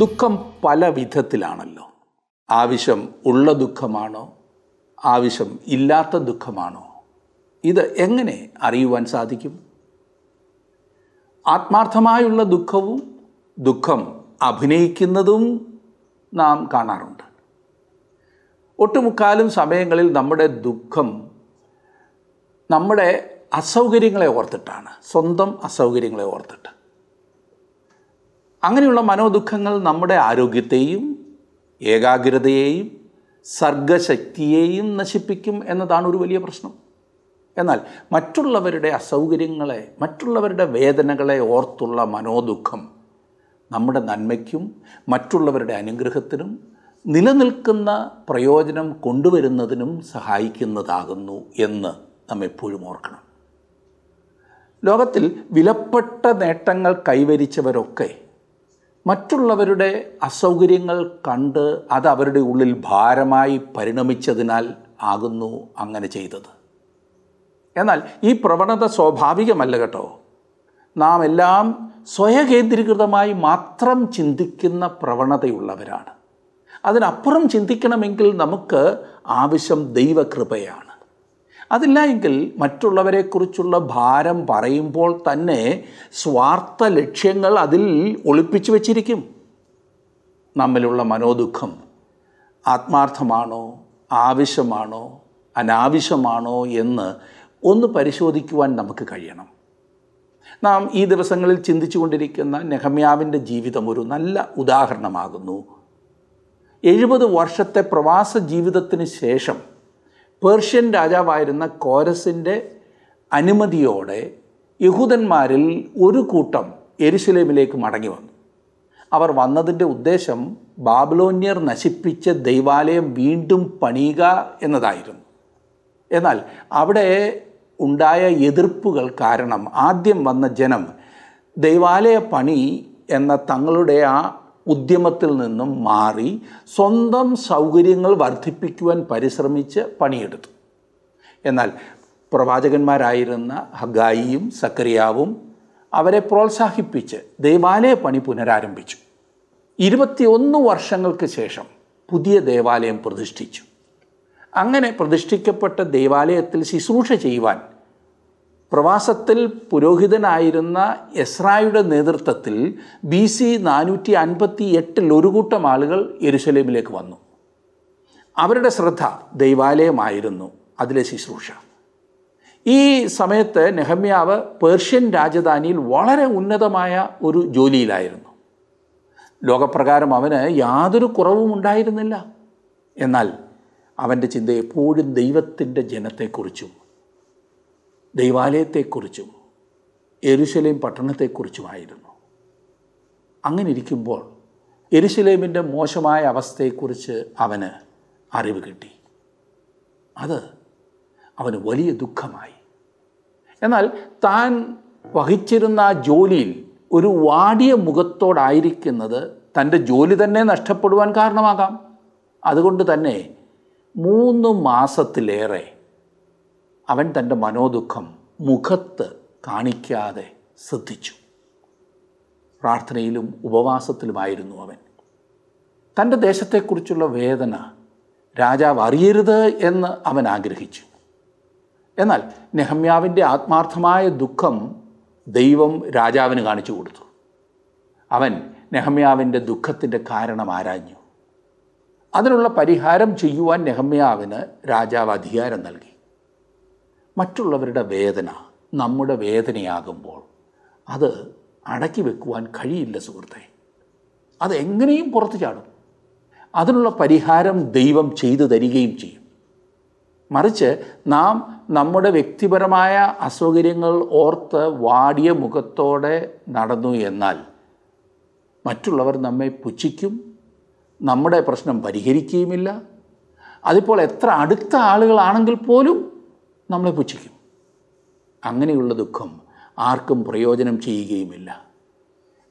ദുഃഖം പല വിധത്തിലാണല്ലോ. ആവശ്യം ഉള്ള ദുഃഖമാണോ? ആവശ്യം ഇല്ലാത്ത ദുഃഖമാണോ? ഇത് എങ്ങനെ അറിയുവാൻ സാധിക്കും? ആത്മാർത്ഥമായുള്ള ദുഃഖവും ദുഃഖം അഭിനയിക്കുന്നതും നാം കാണാറുണ്ട്. ഒട്ടുമുക്കാലും സമയങ്ങളിൽ നമ്മുടെ ദുഃഖം നമ്മുടെ അസൗകര്യങ്ങളെ ഓർത്തിട്ടാണ്. സ്വന്തം അസൗകര്യങ്ങളെ ഓർത്തിട്ട്. അങ്ങനെയുള്ള മനോദുഃഖങ്ങൾ നമ്മുടെ ആരോഗ്യത്തെയും ഏകാഗ്രതയെയും സർഗശക്തിയെയും നശിപ്പിക്കും എന്നതാണ് ഒരു വലിയ പ്രശ്നം. എന്നാൽ മറ്റുള്ളവരുടെ അസൗകര്യങ്ങളെ മറ്റുള്ളവരുടെ വേദനകളെ ഓർത്തുള്ള മനോദുഃഖം നമ്മുടെ നന്മയ്ക്കും മറ്റുള്ളവരുടെ അനുഗ്രഹത്തിനും നിലനിൽക്കുന്ന പ്രയോജനം കൊണ്ടുവരുന്നതിനും സഹായിക്കുന്നതാകുന്നു എന്ന് നാം എപ്പോഴും ഓർക്കണം. ലോകത്തിൽ വിലപ്പെട്ട നേട്ടങ്ങൾ കൈവരിച്ചവരൊക്കെ മറ്റുള്ളവരുടെ അസൗകര്യങ്ങൾ കണ്ട് അത് അവരുടെ ഉള്ളിൽ ഭാരമായി പരിണമിച്ചതിനാൽ ആകുന്നു അങ്ങനെ ചെയ്തത്. എന്നാൽ ഈ പ്രവണത സ്വാഭാവികമല്ല കേട്ടോ. നാം എല്ലാം സ്വയകേന്ദ്രീകൃതമായി മാത്രം ചിന്തിക്കുന്ന പ്രവണതയുള്ളവരാണ്. അതിനപ്പുറം ചിന്തിക്കണമെങ്കിൽ നമുക്ക് ആവശ്യം ദൈവകൃപയാണ്. അതില്ല എങ്കിൽ മറ്റുള്ളവരെക്കുറിച്ചുള്ള ഭാരം പറയുമ്പോൾ തന്നെ സ്വാർത്ഥ ലക്ഷ്യങ്ങൾ അതിൽ ഒളിപ്പിച്ചു വച്ചിരിക്കും. നമ്മിലുള്ള മനോദുഃഖം ആത്മാർത്ഥമാണോ ആവശ്യമാണോ അനാവശ്യമാണോ എന്ന് ഒന്ന് പരിശോധിക്കുവാൻ നമുക്ക് കഴിയണം. നാം ഈ ദിവസങ്ങളിൽ ചിന്തിച്ചു കൊണ്ടിരിക്കുന്ന നെഹമ്യാവിന്റെ ജീവിതം ഒരു നല്ല ഉദാഹരണമാകുന്നു. എഴുപത് വർഷത്തെ പ്രവാസ ജീവിതത്തിന് ശേഷം പേർഷ്യൻ രാജാവായിരുന്ന കോരസിന്റെ അനുമതിയോടെ യഹൂദന്മാരിൽ ഒരു കൂട്ടം എരുസലേമിലേക്ക് മടങ്ങി വന്നു. അവർ വന്നതിന്റെ ഉദ്ദേശം ബാബിലോന്യർ നശിപ്പിച്ച ദൈവാലയം വീണ്ടും പണിയുക എന്നതായിരുന്നു. എന്നാൽ അവിടെ ഉണ്ടായ എതിർപ്പുകൾ കാരണം ആദ്യം വന്ന ജനം ദൈവാലയ പണി എന്ന തങ്ങളുടെ ആ ഉദ്യമത്തിൽ നിന്നും മാറി സ്വന്തം സൗകര്യങ്ങൾ വർദ്ധിപ്പിക്കുവാൻ പരിശ്രമിച്ച് പണിയെടുത്തു. എന്നാൽ പ്രവാചകന്മാരായിരുന്ന ഹഗായിയും സക്രിയാവും അവരെ പ്രോത്സാഹിപ്പിച്ച് ദേവാലയ പണി പുനരാരംഭിച്ചു. ഇരുപത്തിയൊന്ന് വർഷങ്ങൾക്ക് ശേഷം പുതിയ ദേവാലയം പ്രതിഷ്ഠിച്ചു. അങ്ങനെ പ്രതിഷ്ഠിക്കപ്പെട്ട ദേവാലയത്തിൽ ശുശ്രൂഷ ചെയ്യുവാൻ പ്രവാസത്തിൽ പുരോഹിതനായിരുന്ന എസ്രായുടെ നേതൃത്വത്തിൽ ബി സി നാനൂറ്റി അൻപത്തി എട്ടിൽ ഒരു കൂട്ടം ആളുകൾ യെരുസലേമിലേക്ക് വന്നു. അവരുടെ ശ്രദ്ധ ദൈവാലയമായിരുന്നു അതിലെ ശുശ്രൂഷ. ഈ സമയത്ത് നെഹമ്യാവ് പേർഷ്യൻ രാജധാനിയിൽ വളരെ ഉന്നതമായ ഒരു ജോലിയിലായിരുന്നു. ലോകപ്രകാരം അവന് യാതൊരു കുറവും ഉണ്ടായിരുന്നില്ല. എന്നാൽ അവന്റെ ചിന്ത എപ്പോഴും ദൈവത്തിന്റെ ജനത്തെക്കുറിച്ചും ദൈവാലയത്തെക്കുറിച്ചും എരുശലേം പട്ടണത്തെക്കുറിച്ചുമായിരുന്നു. അങ്ങനെ ഇരിക്കുമ്പോൾ എരുശലേമിന്റെ മോശമായ അവസ്ഥയെക്കുറിച്ച് അവന് അറിവ് കിട്ടി. അത് അവന് വലിയ ദുഃഖമായി. എന്നാൽ താൻ വഹിച്ചിരുന്ന ആ ജോലിയിൽ ഒരു വാടിയ മുഖത്തോടായിരിക്കുന്നത് തന്റെ ജോലി തന്നെ നഷ്ടപ്പെടുവാൻ കാരണമാകാം. അതുകൊണ്ട് തന്നെ മൂന്ന് മാസത്തിലേറെ അവൻ തന്റെ മനോദുഃഖം മുഖത്ത് കാണിക്കാതെ ശ്രദ്ധിച്ചു. പ്രാർത്ഥനയിലും ഉപവാസത്തിലുമായിരുന്നു അവൻ. തന്റെ ദേശത്തെക്കുറിച്ചുള്ള വേദന രാജാവ് അറിയരുത് എന്ന് അവൻ ആഗ്രഹിച്ചു. എന്നാൽ നെഹമ്യാവിന്റെ ആത്മാർത്ഥമായ ദുഃഖം ദൈവം രാജാവിന് കാണിച്ചു കൊടുത്തു. അവൻ നെഹമ്യാവിന്റെ ദുഃഖത്തിന്റെ കാരണം ആരാഞ്ഞു. അതിനുള്ള പരിഹാരം ചെയ്യുവാൻ നെഹമ്യാവിന് രാജാവ് അധികാരം നൽകി. മറ്റുള്ളവരുടെ വേദന നമ്മുടെ വേദനയാകുമ്പോൾ അത് അടക്കി വെക്കുവാൻ കഴിയില്ല സുഹൃത്തെ. അത് എങ്ങനെയും പുറത്തു ചാടും. അതിനുള്ള പരിഹാരം ദൈവം ചെയ്തു തരികയും ചെയ്യും. മറിച്ച് നാം നമ്മുടെ വ്യക്തിപരമായ അസൗകര്യങ്ങൾ ഓർത്ത് വാടിയ മുഖത്തോടെ നടന്നു എന്നാൽ മറ്റുള്ളവർ നമ്മെ പുച്ഛിക്കും നമ്മുടെ പ്രശ്നം പരിഹരിക്കുകയുമില്ല. അതിപ്പോൾ എത്ര അടുത്ത ആളുകളാണെങ്കിൽ പോലും നമ്മളെ പുച്ഛിക്കും. അങ്ങനെയുള്ള ദുഃഖം ആർക്കും പ്രയോജനം ചെയ്യുകയുമില്ല.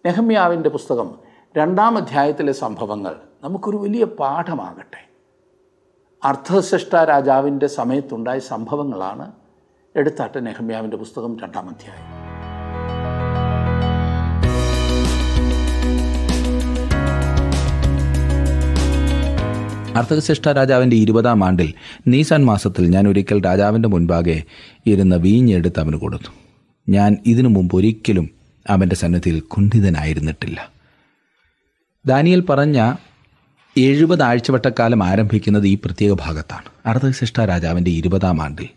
നെഹമ്യാവിന്റെ പുസ്തകം രണ്ടാം അധ്യായത്തിലെ സംഭവങ്ങൾ നമുക്കൊരു വലിയ പാഠമാകട്ടെ. അർത്ഥശ്രഷ്ട രാജാവിന്റെ സമയത്തുണ്ടായ സംഭവങ്ങളാണ് എടുത്താട്ട് നെഹമ്യാവിന്റെ പുസ്തകം രണ്ടാം അധ്യായം. അർത്ഥകശിഷ്ട രാജാവിന്റെ ഇരുപതാം ആണ്ടിൽ നീസാൻ മാസത്തിൽ ഞാൻ ഒരിക്കൽ രാജാവിന്റെ മുൻപാകെ ഇരുന്ന് വീഞ്ഞെടുത്ത് അവന് കൊടുത്തു. ഞാൻ ഇതിനു മുമ്പ് ഒരിക്കലും അവന്റെ സന്നിധിയിൽ കുണ്ഠിതനായിരുന്നിട്ടില്ല. ദാനിയൽ പറഞ്ഞ എഴുപത് ആഴ്ചവട്ടക്കാലം ആരംഭിക്കുന്നത് ഈ പ്രത്യേക ഭാഗത്താണ്. അർദ്ധശിഷ്ട രാജാവിന്റെ ഇരുപതാം ആണ്ടിൽ.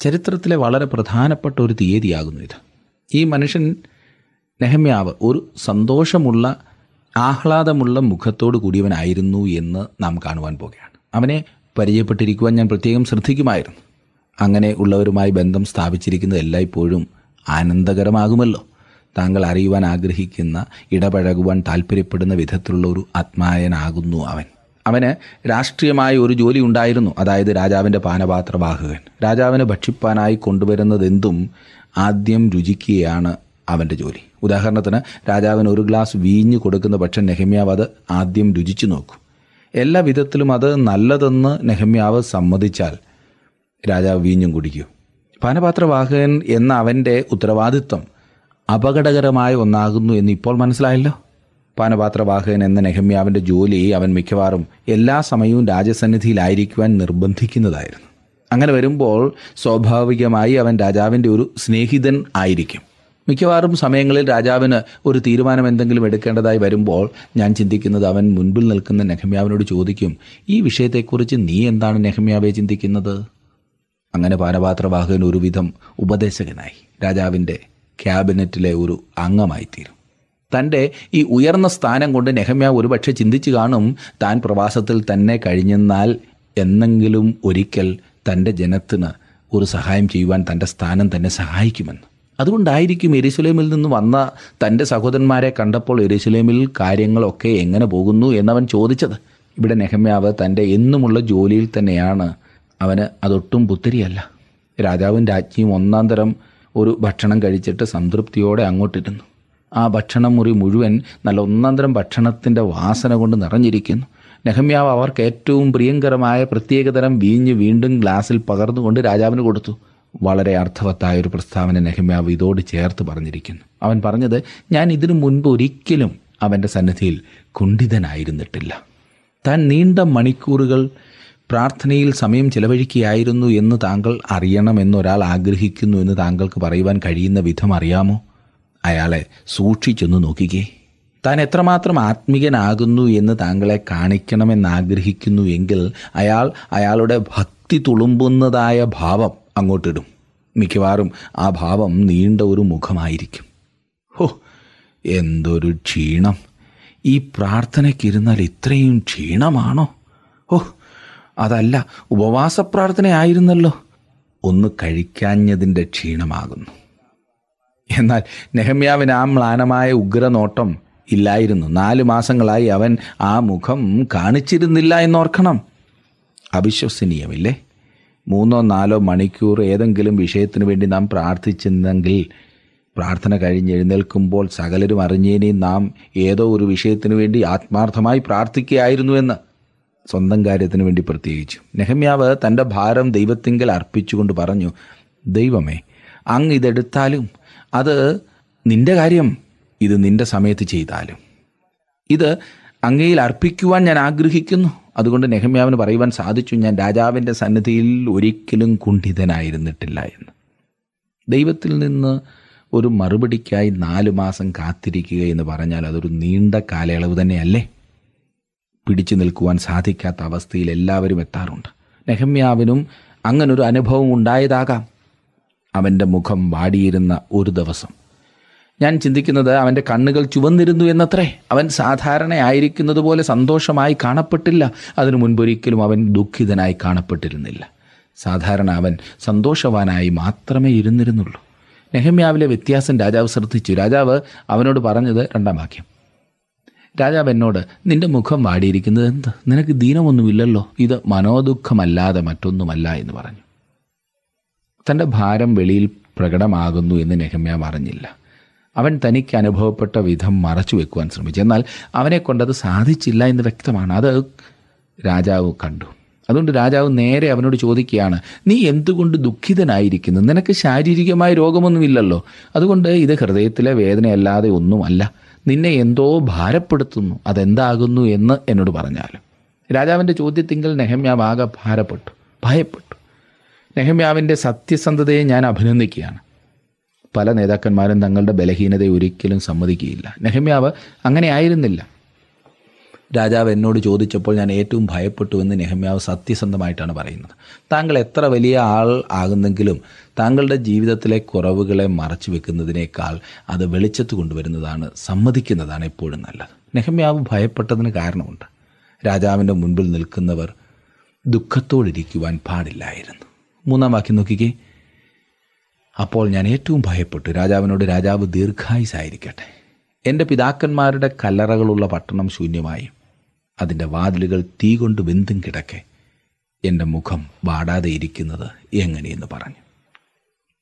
ചരിത്രത്തിലെ വളരെ പ്രധാനപ്പെട്ട ഒരു തീയതിയാകുന്നു ഇത്. ഈ മനുഷ്യൻ നെഹമ്യാവ് ഒരു സന്തോഷമുള്ള ആഹ്ലാദമുള്ള മുഖത്തോടു കൂടിയവനായിരുന്നു എന്ന് നാം കാണുവാൻ പോകുകയാണ്. അവനെ പരിചയപ്പെട്ടിരിക്കുവാൻ ഞാൻ പ്രത്യേകം ശ്രദ്ധിക്കുമായിരുന്നു. അങ്ങനെ ഉള്ളവരുമായി ബന്ധം സ്ഥാപിച്ചിരിക്കുന്നത് എല്ലായ്പ്പോഴും ആനന്ദകരമാകുമല്ലോ. താങ്കൾ അറിയുവാൻ ആഗ്രഹിക്കുന്ന ഇടപഴകുവാൻ താല്പര്യപ്പെടുന്ന വിധത്തിലുള്ള ഒരു ആത്മായനാകുന്നു അവൻ. അവന് രാഷ്ട്രീയമായ ഒരു ജോലി ഉണ്ടായിരുന്നു. അതായത് രാജാവിന്റെ പാനപാത്രവാഹകൻ രാജാവിന് ഭക്ഷിപ്പാനായി കൊണ്ടുവരുന്നതെന്തും ആദ്യം രുചിക്കുകയാണ് അവന്റെ ജോലി. ഉദാഹരണത്തിന് രാജാവിന് ഒരു ഗ്ലാസ് വീഞ്ഞ് കൊടുക്കുന്ന പക്ഷം നെഹമ്യാവ് അത് ആദ്യം രുചിച്ചു നോക്കും. എല്ലാ വിധത്തിലും അത് നല്ലതെന്ന് നെഹമ്യാവ് സമ്മതിച്ചാൽ രാജാവ് വീഞ്ഞും കുടിക്കും. പാനപാത്രവാഹകൻ എന്ന അവന്റെ ഉത്തരവാദിത്വം അപകടകരമായ ഒന്നാകുന്നു എന്ന് ഇപ്പോൾ മനസ്സിലായല്ലോ. പാനപാത്രവാഹകൻ എന്ന നെഹമ്യാവിന്റെ ജോലി അവൻ മിക്കവാറും എല്ലാ സമയവും രാജസന്നിധിയിലായിരിക്കുവാൻ നിർബന്ധിക്കുന്നതായിരുന്നു. അങ്ങനെ വരുമ്പോൾ സ്വാഭാവികമായി അവൻ രാജാവിന്റെ ഒരു സ്നേഹിതൻ ആയിരിക്കും. മിക്കവാറും സമയങ്ങളിൽ രാജാവിന് ഒരു തീരുമാനം എന്തെങ്കിലും എടുക്കേണ്ടതായി വരുമ്പോൾ ഞാൻ ചിന്തിക്കുന്നത് അവൻ മുൻപിൽ നിൽക്കുന്ന നെഹമ്യാവിനോട് ചോദിക്കും ഈ വിഷയത്തെക്കുറിച്ച് നീ എന്താണ് നെഹമ്യാവെ ചിന്തിക്കുന്നത്? അങ്ങനെ പാനപാത്രവാഹകൻ ഒരുവിധം ഉപദേശകനായി. രാജാവിന്റെ ക്യാബിനറ്റിലെ ഒരു അംഗമായി തീരും തന്റെ ഈ ഉയർന്ന സ്ഥാനം കൊണ്ട് നെഹമ്യാവ് ഒരുപക്ഷെ ചിന്തിച്ചു കാണും താൻ പ്രവാസത്തിൽ തന്നെ കഴിഞ്ഞെന്നാൽ എന്നെങ്കിലും ഒരിക്കൽ തന്റെ ജനത്തിന് ഒരു സഹായം ചെയ്യുവാൻ തന്റെ സ്ഥാനം തന്നെ സഹായിക്കുമെന്ന്. അതുകൊണ്ടായിരിക്കും എരുസലേമിൽ നിന്ന് വന്ന തന്റെ സഹോദരന്മാരെ കണ്ടപ്പോൾ എരുസലേമിൽ കാര്യങ്ങളൊക്കെ എങ്ങനെ പോകുന്നു എന്നവൻ ചോദിച്ചത്. ഇവിടെ നെഹമ്യാവ് തന്റെ എന്നുമുള്ള ജോലിയിൽ തന്നെയാണ്. അവന് അതൊട്ടും പുത്തിരിയല്ല. രാജാവും രാജ്ഞിയും ഒന്നാം തരം ഒരു ഭക്ഷണം കഴിച്ചിട്ട് സംതൃപ്തിയോടെ അങ്ങോട്ടിരുന്നു. ആ ഭക്ഷണം മുറി മുഴുവൻ നല്ല ഒന്നാം തരം ഭക്ഷണത്തിന്റെ വാസന കൊണ്ട് നിറഞ്ഞിരിക്കുന്നു. നെഹമ്യാവ് അവർക്ക് ഏറ്റവും പ്രിയങ്കരമായ പ്രത്യേകതരം വീഞ്ഞ് വീണ്ടും ഗ്ലാസ്സിൽ പകർന്നുകൊണ്ട് രാജാവിന് കൊടുത്തു. വളരെ അർത്ഥവത്തായ ഒരു പ്രസ്താവന നെഹമ്യാവ് ഇതോട് ചേർത്ത് പറഞ്ഞിരിക്കുന്നു. അവൻ പറഞ്ഞത് ഞാൻ ഇതിനു മുൻപ് ഒരിക്കലും അവന്റെ സന്നിധിയിൽ കുണ്ഠിതനായിരുന്നിട്ടില്ല. താൻ നീണ്ട മണിക്കൂറുകൾ പ്രാർത്ഥനയിൽ സമയം ചെലവഴിക്കുകയായിരുന്നു എന്ന് താങ്കൾ അറിയണമെന്നൊരാൾ ആഗ്രഹിക്കുന്നു എന്ന് താങ്കൾക്ക് പറയുവാൻ കഴിയുന്ന വിധം അറിയാമോ? അയാളെ സൂക്ഷിച്ചൊന്ന് നോക്കിക്കേ. താൻ എത്രമാത്രം ആത്മീകനാകുന്നു എന്ന് താങ്കളെ കാണിക്കണമെന്നാഗ്രഹിക്കുന്നു എങ്കിൽ അയാൾ അയാളുടെ ഭക്തി തുളുമ്പുന്നതായ ഭാവം അങ്ങോട്ടിടും. മിക്കവാറും ആ ഭാവം നീണ്ട ഒരു മുഖമായിരിക്കും. ഹോ എന്തൊരു ക്ഷീണം. ഈ പ്രാർത്ഥനയ്ക്കിരുന്നാൽ ഇത്രയും ക്ഷീണമാണോ? ഓ അതല്ല ഉപവാസ പ്രാർത്ഥനയായിരുന്നല്ലോ ഒന്ന് കഴിക്കാഞ്ഞതിന്റെ ക്ഷീണമാകുന്നു. എന്നാൽ നെഹമ്യാവിന് ആ മ്ലാനമായ ഉഗ്രനോട്ടം ഇല്ലായിരുന്നു. നാല് മാസങ്ങളായി അവൻ ആ മുഖം കാണിച്ചിരുന്നില്ല എന്നോർക്കണം. അവിശ്വസനീയമില്ലേ? മൂന്നോ നാലോ മണിക്കൂർ ഏതെങ്കിലും വിഷയത്തിനു വേണ്ടി നാം പ്രാർത്ഥിച്ചിരുന്നെങ്കിൽ പ്രാർത്ഥന കഴിഞ്ഞ് എഴുന്നേൽക്കുമ്പോൾ സകലരും അറിഞ്ഞേനെ നാം ഏതോ ഒരു വിഷയത്തിനു വേണ്ടി ആത്മാർത്ഥമായി പ്രാർത്ഥിക്കുകയായിരുന്നു എന്ന് സ്വന്തം കാര്യത്തിനു വേണ്ടി പ്രത്യേകിച്ചു. നെഹമ്യാവ് തന്റെ ഭാരം ദൈവത്തിങ്കൽ അർപ്പിച്ചുകൊണ്ട് പറഞ്ഞു ദൈവമേ അങ്ങ് ഇതെടുത്താലും അത് നിന്റെ കാര്യം ഇത് നിന്റെ സമയത്ത് ചെയ്താലും. ഇത് അങ്ങയിൽ അർപ്പിക്കുവാൻ ഞാൻ ആഗ്രഹിക്കുന്നു. അതുകൊണ്ട് നെഹമ്യാവിന് പറയുവാൻ സാധിച്ചു ഞാൻ രാജാവിന്റെ സന്നിധിയിൽ ഒരിക്കലും കുണ്ഠിതനായിരുന്നിട്ടില്ല എന്ന്. ദൈവത്തിൽ നിന്ന് ഒരു മറുപടിക്കായി നാല് മാസം കാത്തിരിക്കുക എന്ന് പറഞ്ഞാൽ അതൊരു നീണ്ട കാലയളവ് തന്നെയല്ലേ? പിടിച്ചു നിൽക്കുവാൻ സാധിക്കാത്ത അവസ്ഥയിൽ എല്ലാവരും എത്താറുണ്ട്. നെഹമ്യാവിനും അങ്ങനൊരു അനുഭവം ഉണ്ടായതാകാം. അവന്റെ മുഖം വാടിയിരുന്ന ഒരു ദിവസം. ഞാൻ ചിന്തിക്കുന്നത് അവന്റെ കണ്ണുകൾ ചുവന്നിരുന്നു എന്നത്രേ. അവൻ സാധാരണയായിരിക്കുന്നത് പോലെ സന്തോഷമായി കാണപ്പെട്ടില്ല. അതിനു മുൻപൊരിക്കലും അവൻ ദുഃഖിതനായി കാണപ്പെട്ടിരുന്നില്ല. സാധാരണ അവൻ സന്തോഷവാനായി മാത്രമേ ഇരുന്നിരുന്നുള്ളൂ. നെഹമ്യാവിലെ വ്യത്യാസം രാജാവ് ശ്രദ്ധിച്ചു. രാജാവ് അവനോട് പറഞ്ഞത് രണ്ടാം വാക്യം. രാജാവ് എന്നോട് നിന്റെ മുഖം വാടിയിരിക്കുന്നത് എന്ത്? നിനക്ക് ദീനമൊന്നുമില്ലല്ലോ? ഇത് മനോദുഃഖമല്ലാതെ മറ്റൊന്നുമല്ല എന്ന് പറഞ്ഞു. തന്റെ ഭാരം വെളിയിൽ പ്രകടമാകുന്നു എന്ന് നെഹമ്യാവ് അറിഞ്ഞില്ല. അവൻ തനിക്ക് അനുഭവപ്പെട്ട വിധം മറച്ചു വെക്കുവാൻ ശ്രമിച്ചു. എന്നാൽ അവനെ കൊണ്ടത് സാധിച്ചില്ല എന്ന് വ്യക്തമാണ്. അത് രാജാവ് കണ്ടു. അതുകൊണ്ട് രാജാവ് നേരെ അവനോട് ചോദിക്കുകയാണ് നീ എന്തുകൊണ്ട് ദുഃഖിതനായിരിക്കുന്നു? നിനക്ക് ശാരീരികമായ രോഗമൊന്നുമില്ലല്ലോ. അതുകൊണ്ട് ഇത് ഹൃദയത്തിലെ വേദനയല്ലാതെ ഒന്നുമല്ല. നിന്നെ എന്തോ ഭാരപ്പെടുത്തുന്നു. അതെന്താകുന്നു എന്ന് എന്നോട് പറഞ്ഞാൽ രാജാവിന്റെ ചോദ്യത്തിങ്കിൽ നെഹമ്യാവ് ആകെ ഭാരപ്പെട്ടു ഭയപ്പെട്ടു. നെഹമ്യാവിന്റെ സത്യസന്ധതയെ ഞാൻ അഭിനന്ദിക്കുകയാണ്. പല നേതാക്കന്മാരും തങ്ങളുടെ ബലഹീനതയെ ഒരിക്കലും സമ്മതിക്കുകയില്ല. നെഹമ്യാവ് അങ്ങനെ ആയിരുന്നില്ല. രാജാവ് എന്നോട് ചോദിച്ചപ്പോൾ ഞാൻ ഏറ്റവും ഭയപ്പെട്ടു എന്ന് നെഹമ്യാവ് സത്യസന്ധമായിട്ടാണ് പറയുന്നത്. താങ്കൾ എത്ര വലിയ ആൾ ആകുന്നെങ്കിലും താങ്കളുടെ ജീവിതത്തിലെ കുറവുകളെ മറച്ചു വെക്കുന്നതിനേക്കാൾ അത് വെളിച്ചത്ത് കൊണ്ടുവരുന്നതാണ് സമ്മതിക്കുന്നതാണ് എപ്പോഴും നല്ലത്. നെഹമ്യാവ് ഭയപ്പെട്ടതിന് കാരണമുണ്ട്. രാജാവിന്റെ മുൻപിൽ നിൽക്കുന്നവർ ദുഃഖത്തോടിരിക്കുവാൻ പാടില്ലായിരുന്നു. മൂന്നാം വാക്യം നോക്കിക്കേ. അപ്പോൾ ഞാൻ ഏറ്റവും ഭയപ്പെട്ടു. രാജാവിനോട് രാജാവ് ദീർഘായുസായിരിക്കട്ടെ. എന്റെ പിതാക്കന്മാരുടെ കല്ലറകളുള്ള പട്ടണം ശൂന്യമായി. അതിന്റെ വാതിലുകൾ തീ കൊണ്ട് വെന്തും കിടക്കെ. എന്റെ മുഖം വാടാതെ ഇരിക്കുന്നത് എങ്ങനെയെന്ന് പറഞ്ഞു.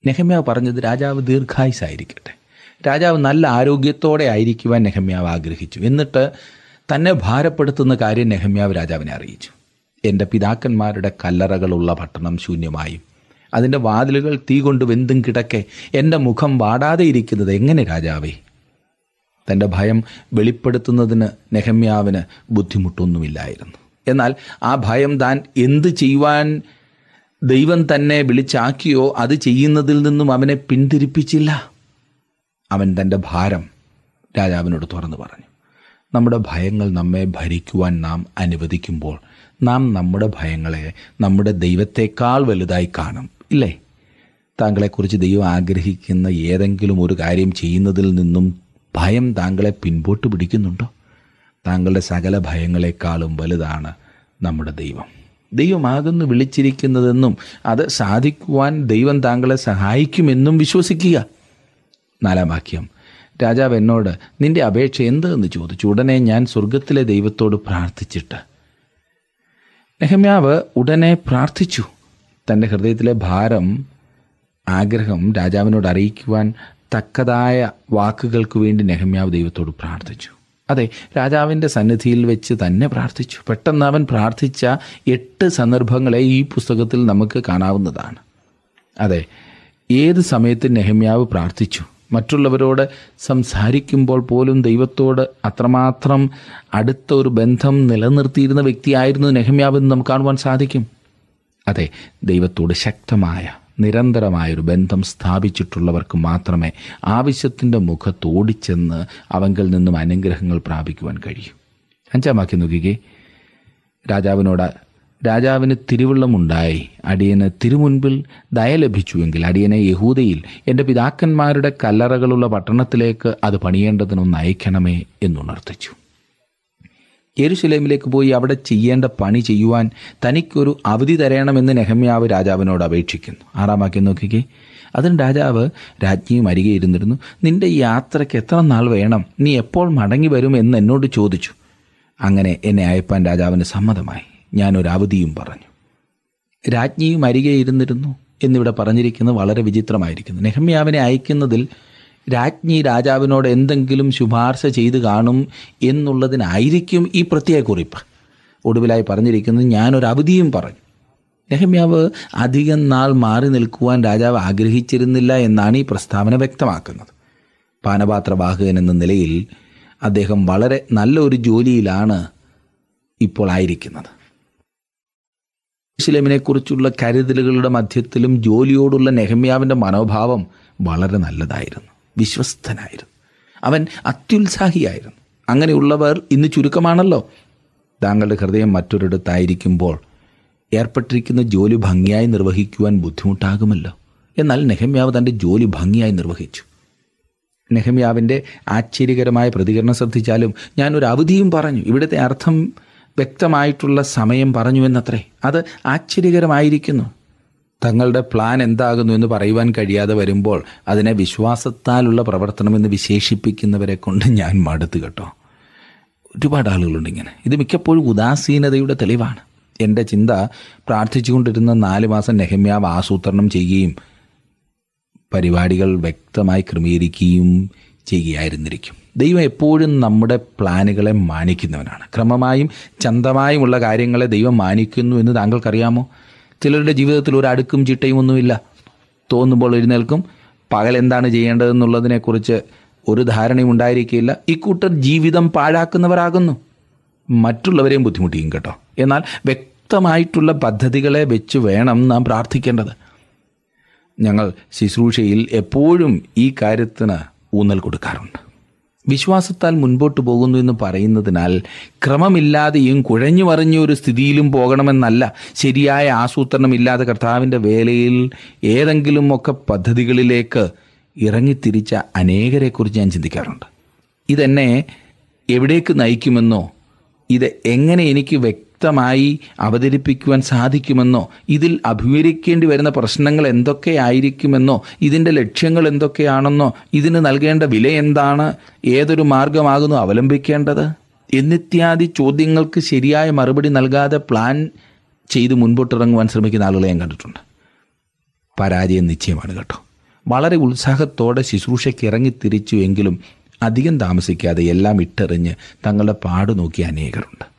നെഹമ്യാവ് പറഞ്ഞത് രാജാവ് ദീർഘായുസായിരിക്കട്ടെ. രാജാവ് നല്ല ആരോഗ്യത്തോടെ ആയിരിക്കുവാൻ നെഹമ്യാവ് ആഗ്രഹിച്ചു. എന്നിട്ട് തന്നെ ഭാരപ്പെടുത്തുന്ന കാര്യം നെഹമ്യാവ് രാജാവിനെ അറിയിച്ചു. എന്റെ പിതാക്കന്മാരുടെ കല്ലറകളുള്ള പട്ടണം ശൂന്യമായും. അതിന്റെ വാതിലുകൾ തീ കൊണ്ട് വെന്തും കിടക്കെ എന്റെ മുഖം വാടാതെ ഇരിക്കുന്നത് എങ്ങനെ രാജാവേ? തന്റെ ഭയം വെളിപ്പെടുത്തുന്നതിന് നെഹമ്യാവിന് ബുദ്ധിമുട്ടൊന്നുമില്ലായിരുന്നു. എന്നാൽ ആ ഭയം താൻ എന്ത് ചെയ്യുവാൻ ദൈവം തന്നെ വിളിച്ചാക്കിയോ അത് ചെയ്യുന്നതിൽ നിന്നും അവനെ പിന്തിരിപ്പിച്ചില്ല. അവൻ തന്റെ ഭാരം രാജാവിനോട് തുറന്നു പറഞ്ഞു. നമ്മുടെ ഭയങ്ങൾ നമ്മെ ഭരിക്കുവാൻ നാം അനുവദിക്കുമ്പോൾ നാം നമ്മുടെ ഭയങ്ങളെ നമ്മുടെ ദൈവത്തെക്കാൾ വലുതായി കാണും. ഇല്ലേ? താങ്കളെക്കുറിച്ച് ദൈവം ആഗ്രഹിക്കുന്ന ഏതെങ്കിലും ഒരു കാര്യം ചെയ്യുന്നതിൽ നിന്നും ഭയം താങ്കളെ പിൻപോട്ട് പിടിക്കുന്നുണ്ടോ? താങ്കളുടെ സകല ഭയങ്ങളെക്കാളും വലുതാണ് നമ്മുടെ ദൈവം. ദൈവമാകുന്നു വിളിച്ചിരിക്കുന്നതെന്നും അത് സാധിക്കുവാൻ ദൈവം താങ്കളെ സഹായിക്കുമെന്നും വിശ്വസിക്കുക. നാലാം വാക്യം. രാജാവ് എന്നോട് നിന്റെ അപേക്ഷ എന്തെന്ന് ചോദിച്ചു? ഉടനെ ഞാൻ സ്വർഗത്തിലെ ദൈവത്തോട് പ്രാർത്ഥിച്ചിട്ട്. നെഹമ്യാവ് ഉടനെ പ്രാർത്ഥിച്ചു. തന്റെ ഹൃദയത്തിലെ ഭാരം ആഗ്രഹം രാജാവിനോട് അറിയിക്കുവാൻ തക്കതായ വാക്കുകൾക്ക് വേണ്ടി നെഹമ്യാവ് ദൈവത്തോട് പ്രാർത്ഥിച്ചു. അതെ രാജാവിന്റെ സന്നിധിയിൽ വെച്ച് തന്നെ പ്രാർത്ഥിച്ചു. പെട്ടെന്ന് അവൻ പ്രാർത്ഥിച്ച എട്ട് സന്ദർഭങ്ങളെ ഈ പുസ്തകത്തിൽ നമുക്ക് കാണാവുന്നതാണ്. അതെ ഏത് സമയത്ത് നെഹമ്യാവ് പ്രാർത്ഥിച്ചു? മറ്റുള്ളവരോട് സംസാരിക്കുമ്പോൾ പോലും ദൈവത്തോട് അത്രമാത്രം അടുത്ത ഒരു ബന്ധം നിലനിർത്തിയിരുന്ന വ്യക്തിയായിരുന്നു നെഹമ്യാവ് എന്ന് നമുക്ക് കാണുവാൻ സാധിക്കും. അതെ ദൈവത്തോട് ശക്തമായ നിരന്തരമായൊരു ബന്ധം സ്ഥാപിച്ചിട്ടുള്ളവർക്ക് മാത്രമേ ആവശ്യത്തിന്റെ മുഖത്തോടിച്ചെന്ന് അവങ്കിൽ നിന്നും അനുഗ്രഹങ്ങൾ പ്രാപിക്കുവാൻ കഴിയൂ. അഞ്ചാം വാക്യം നോക്കിക്കേ. രാജാവിനോട് രാജാവിന് തിരുവുള്ളമുണ്ടായി. അടിയന് തിരുമുൻപിൽ ദയ ലഭിച്ചുവെങ്കിൽ അടിയനെ യഹൂദയിൽ എന്റെ പിതാക്കന്മാരുടെ കല്ലറകളുള്ള പട്ടണത്തിലേക്ക് അത് പണിയേണ്ടതിനൊന്ന് അയക്കണമേ എന്നുണർത്തിച്ചു. യെരുശലേമിലേക്ക് പോയി അവിടെ ചെയ്യേണ്ട പണി ചെയ്യുവാൻ തനിക്കൊരു അവധി തരയണമെന്ന് നെഹമ്യാവ് രാജാവിനോട് അപേക്ഷിക്കുന്നു. ആറാം വാക്യം നോക്കിക്കേ. അതിന് രാജാവ് രാജ്ഞിയും അരികെ ഇരുന്നിരുന്നു. നിന്റെ യാത്രയ്ക്ക് എത്ര നാൾ വേണം? നീ എപ്പോൾ മടങ്ങി വരും എന്ന് എന്നോട് ചോദിച്ചു. അങ്ങനെ എന്നെ അയപ്പാൻ രാജാവിന് സമ്മതമായി. ഞാനൊരു അവധിയും പറഞ്ഞു. രാജ്ഞിയും അരികെ ഇരുന്നിരുന്നു. എന്നിവിടെ പറഞ്ഞിരിക്കുന്നത് വളരെ വിചിത്രമായിരിക്കുന്നു. നെഹമ്യാവിനെ അയക്കുന്നതിൽ രാജ്ഞി രാജാവിനോട് എന്തെങ്കിലും ശുപാർശ ചെയ്തു കാണും എന്നുള്ളതിനായിരിക്കും ഈ പ്രത്യേക കുറിപ്പ്. ഒടുവിലായി പറഞ്ഞിരിക്കുന്നത് ഞാനൊരു അവധിയും പറഞ്ഞു. നെഹമ്യാവ് അധികം നാൾ മാറി നിൽക്കുവാൻ രാജാവ് ആഗ്രഹിച്ചിരുന്നില്ല എന്നാണ് ഈ പ്രസ്താവന വ്യക്തമാക്കുന്നത്. പാനപാത്രവാഹകൻ എന്ന നിലയിൽ അദ്ദേഹം വളരെ നല്ല ഒരു ജോലിയിലാണ് ഇപ്പോൾ ആയിരിക്കുന്നത്. കുറിച്ചുള്ള കരുതലുകളുടെ മധ്യത്തിലും ജോലിയോടുള്ള നെഹമ്യാവിന്റെ മനോഭാവം വളരെ നല്ലതായിരുന്നു. വിശ്വസ്തനായിരുന്നു. അവൻ അത്യുത്സാഹിയായിരുന്നു. അങ്ങനെയുള്ളവർ ഇന്ന് ചുരുക്കമാണല്ലോ. താങ്കളുടെ ഹൃദയം മറ്റൊരിടത്തായിരിക്കുമ്പോൾ ഏർപ്പെട്ടിരിക്കുന്ന ജോലി ഭംഗിയായി നിർവഹിക്കുവാൻ ബുദ്ധിമുട്ടാകുമല്ലോ. എന്നാൽ നെഹമ്യാവ് തന്റെ ജോലി ഭംഗിയായി നിർവഹിച്ചു. നെഹമ്യാവിന്റെ ആശ്ചര്യകരമായ പ്രതികരണം ശ്രദ്ധിച്ചാലും ഞാനൊരു അവധിയും പറഞ്ഞു. ഇവിടുത്തെ അർത്ഥം വ്യക്തമായിട്ടുള്ള സമയം പറഞ്ഞു എന്നത്രേ. അത് ആശ്ചര്യകരമായിരിക്കുന്നു. തങ്ങളുടെ പ്ലാൻ എന്താകുന്നു എന്ന് പറയുവാൻ കഴിയാതെ വരുമ്പോൾ അതിനെ വിശ്വാസത്താലുള്ള പ്രവർത്തനമെന്ന് വിശേഷിപ്പിക്കുന്നവരെ കൊണ്ട് ഞാൻ മടുത്തു കേട്ടോ. ഒരുപാട് ആളുകളുണ്ട് ഇങ്ങനെ. ഇത് മിക്കപ്പോഴും ഉദാസീനതയുടെ തെളിവാണ്. എന്റെ ചിന്ത പ്രാർത്ഥിച്ചുകൊണ്ടിരുന്ന നാല് മാസം നെഹമ്യാവ് ആസൂത്രണം ചെയ്യുകയും പരിപാടികൾ വ്യക്തമായി ക്രമീകരിക്കുകയും ചെയ്യുകയായിരുന്നിരിക്കും. ദൈവം എപ്പോഴും നമ്മുടെ പ്ലാനുകളെ മാനിക്കുന്നവനാണ്. ക്രമമായും ചന്തമായുമുള്ള കാര്യങ്ങളെ ദൈവം മാനിക്കുന്നു എന്ന് താങ്കൾക്കറിയാമോ? ചിലരുടെ ജീവിതത്തിൽ ഒരു അടുക്കും ചിട്ടയും ഒന്നുമില്ല. തോന്നുമ്പോൾ എഴുന്നേൽക്കും. പകൽ എന്താണ് ചെയ്യേണ്ടതെന്നുള്ളതിനെക്കുറിച്ച് ഒരു ധാരണയും ഉണ്ടായിരിക്കില്ല ഇക്കൂട്ടർ ജീവിതം പാഴാക്കുന്നവരാകുന്നു. മറ്റുള്ളവരെയും ബുദ്ധിമുട്ടിക്കും കേട്ടോ. എന്നാൽ വ്യക്തമായിട്ടുള്ള പദ്ധതികളെ വെച്ച് വേണം നാം പ്രാർത്ഥിക്കേണ്ടത്. ഞങ്ങൾ ശുശ്രൂഷയിൽ എപ്പോഴും ഈ കാര്യത്തിന് ഊന്നൽ കൊടുക്കാറുണ്ട്. വിശ്വാസത്താൽ മുൻപോട്ട് പോകുന്നു എന്ന് പറയുന്നതിനാൽ ക്രമമില്ലാതെയും കുഴഞ്ഞു മറിഞ്ഞ ഒരു സ്ഥിതിയിലും പോകണമെന്നല്ല. ശരിയായ ആസൂത്രണമില്ലാതെ കർത്താവിന്റെ വേലയിൽ ഏതെങ്കിലും ഒക്കെ പദ്ധതികളിലേക്ക് ഇറങ്ങിത്തിരിച്ച അനേകരെക്കുറിച്ച് ഞാൻ ചിന്തിക്കാറുണ്ട്. ഇതെന്നെ എവിടേക്ക് നയിക്കുമെന്നോ ഇത് എങ്ങനെ എനിക്ക് വ്യക്തമായി അവതരിപ്പിക്കുവാൻ സാധിക്കുമെന്നോ ഇതിൽ അഭിമുഖീകരിക്കേണ്ടി വരുന്ന പ്രശ്നങ്ങൾ എന്തൊക്കെയായിരിക്കുമെന്നോ ഇതിന്റെ ലക്ഷ്യങ്ങൾ എന്തൊക്കെയാണെന്നോ ഇതിന് നൽകേണ്ട വില എന്താണ് ഏതൊരു മാർഗമാകുന്നു അവലംബിക്കേണ്ടത്? എന്നിത്യാദി ചോദ്യങ്ങൾക്ക് ശരിയായ മറുപടി നൽകാതെ പ്ലാൻ ചെയ്ത് മുൻപോട്ടിറങ്ങുവാൻ ശ്രമിക്കുന്ന ആളുകളെ ഞാൻ കണ്ടിട്ടുണ്ട്. പരാജയം നിശ്ചയമാണ് കേട്ടോ. വളരെ ഉത്സാഹത്തോടെ ശുശ്രൂഷയ്ക്ക് ഇറങ്ങിത്തിരിച്ചു എങ്കിലും അധികം താമസിക്കാതെ എല്ലാം ഇട്ടെറിഞ്ഞ് തങ്ങളുടെ പാട് നോക്കിയ അനേകരുണ്ട്.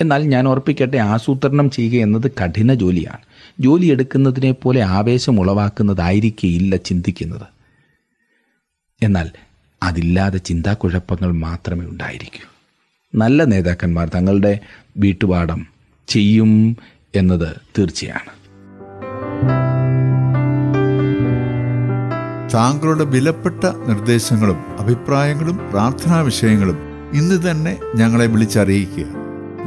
എന്നാൽ ഞാൻ ഓർപ്പിക്കട്ടെ ആസൂത്രണം ചെയ്യുക എന്നത് കഠിന ജോലിയാണ്. ജോലി എടുക്കുന്നതിനെ പോലെ ആവേശം ഉളവാക്കുന്നതായിരിക്കില്ല ചിന്തിക്കുന്നത്. എന്നാൽ അതില്ലാതെ ചിന്താക്കുഴപ്പങ്ങൾ മാത്രമേ ഉണ്ടായിരിക്കൂ. നല്ല നേതാക്കന്മാർ തങ്ങളുടെ വീട്ടുപാഠം ചെയ്യും എന്നത് തീർച്ചയാണ്. താങ്കളുടെ വിലപ്പെട്ട നിർദ്ദേശങ്ങളും അഭിപ്രായങ്ങളും പ്രാർത്ഥനാ വിഷയങ്ങളും ഇന്ന് തന്നെ ഞങ്ങളെ വിളിച്ചറിയിക്കുക.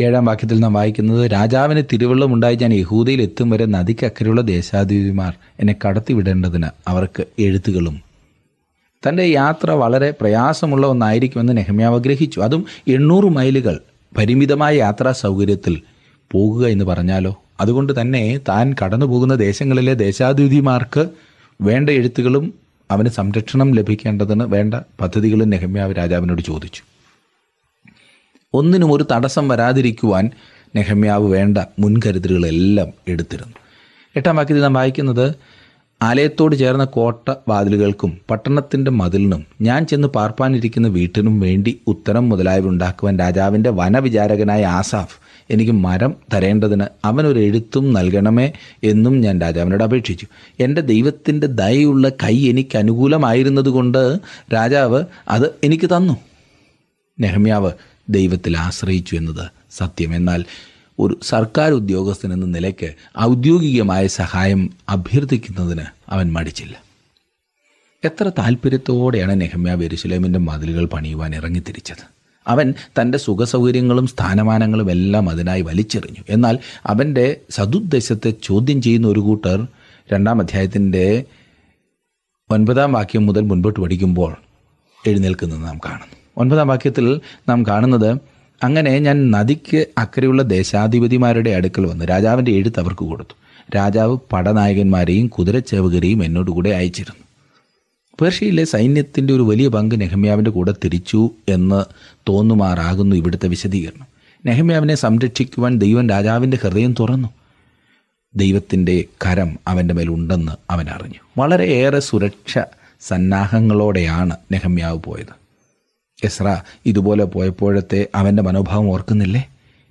ഏഴാം വാക്യത്തിൽ നാം വായിക്കുന്നത് രാജാവിന് തിരുവള്ളം ഉണ്ടായി ഞാൻ യഹൂദയിൽ എത്തും വരെ നദിക്കക്കരെയുള്ള ദേശാധിപതിമാർ എന്നെ കടത്തിവിടേണ്ടതിന് അവർക്ക് എഴുത്തുകളും. തന്റെ യാത്ര വളരെ പ്രയാസമുള്ള ഒന്നായിരിക്കുമെന്ന് നെഹമ്യാവ് ഗ്രഹിച്ചു. അതും എണ്ണൂറ് മൈലുകൾ പരിമിതമായ യാത്രാ സൗകര്യത്തിൽ പോകുക എന്ന് പറഞ്ഞാലോ? അതുകൊണ്ട് തന്നെ താൻ കടന്നു പോകുന്ന ദേശങ്ങളിലെ ദേശാധിപതിമാർക്ക് വേണ്ട എഴുത്തുകളും അവന് സംരക്ഷണം ലഭിക്കേണ്ടതിന് വേണ്ട പദ്ധതികളും നെഹമ്യാവ് രാജാവിനോട് ചോദിച്ചു. ഒന്നിനും ഒരു തടസ്സം വരാതിരിക്കുവാൻ നെഹമ്യാവ് വേണ്ട മുൻകരുതലുകളെല്ലാം എടുത്തിരുന്നു. എട്ടാം വാക്യത്തിൽ നാം വായിക്കുന്നത് ആലയത്തോട് ചേർന്ന കോട്ട വാതിലുകൾക്കും പട്ടണത്തിന്റെ മതിലിനും ഞാൻ ചെന്ന് പാർപ്പാനിരിക്കുന്ന വീട്ടിനും വേണ്ടി ഉത്തരം മുതലായവ ഉണ്ടാക്കുവാൻ രാജാവിന്റെ വനവിചാരകനായ ആസാഫ് എനിക്ക് മരം തരേണ്ടതിന് അവനൊരു എഴുത്തും നൽകണമേ എന്നും ഞാൻ രാജാവിനോട് അപേക്ഷിച്ചു. എന്റെ ദൈവത്തിന്റെ ദയുള്ള കൈ എനിക്ക് അനുകൂലമായിരുന്നതുകൊണ്ട് രാജാവ് അത് എനിക്ക് തന്നു. നെഹമ്യാവ് ദൈവത്തിൽ ആശ്രയിച്ചു എന്നത് സത്യം. എന്നാൽ ഒരു സർക്കാർ ഉദ്യോഗസ്ഥൻ എന്ന നിലയ്ക്ക് ഔദ്യോഗികമായ സഹായം അഭ്യർത്ഥിക്കുന്നതിന് അവൻ മടിച്ചില്ല. എത്ര താല്പര്യത്തോടെയാണ് നെഹമ്യ വെരുശലേമിന്റെ മതിലുകൾ പണിയുവാൻ ഇറങ്ങിത്തിരിച്ചത്. അവൻ തന്റെ സുഖസൗകര്യങ്ങളും സ്ഥാനമാനങ്ങളും എല്ലാം അതിനായി വലിച്ചെറിഞ്ഞു. എന്നാൽ അവന്റെ സതുദ്ദേശത്തെ ചോദ്യം ചെയ്യുന്ന ഒരു കൂട്ടർ രണ്ടാം അധ്യായത്തിന്റെ ഒൻപതാം വാക്യം മുതൽ മുൻപോട്ട് പഠിക്കുമ്പോൾ എഴുന്നേൽക്കുന്നത് നാം കാണുന്നു. ഒൻപതാം വാക്യത്തിൽ നാം കാണുന്നത് അങ്ങനെ ഞാൻ നദിക്ക് അക്കരെയുള്ള ദേശാധിപതിമാരുടെ അടുക്കൽ വന്ന്. രാജാവിന്റെ എഴുത്ത് അവർക്ക് കൊടുത്തു. രാജാവ് പടനായകന്മാരെയും കുതിരച്ചേവകരെയും എന്നോടുകൂടെ അയച്ചിരുന്നു. പേർഷ്യയിലെ സൈന്യത്തിന്റെ ഒരു വലിയ പങ്ക് നെഹമ്യാവിന്റെ കൂടെ തിരിച്ചു എന്ന് തോന്നുമാറാകുന്നു ഇവിടുത്തെ വിശദീകരണം. നെഹമ്യാവിനെ സംരക്ഷിക്കുവാൻ ദൈവം രാജാവിന്റെ ഹൃദയം തുറന്നു. ദൈവത്തിന്റെ കരം അവന്റെ മേലുണ്ടെന്ന് അവൻ അറിഞ്ഞു. വളരെയേറെ സുരക്ഷ സന്നാഹങ്ങളോടെയാണ് നെഹമ്യാവ് പോയത്. എസ്ര ഇതുപോലെ പോയപ്പോഴത്തെ അവന്റെ മനോഭാവം ഓർക്കുന്നില്ലേ?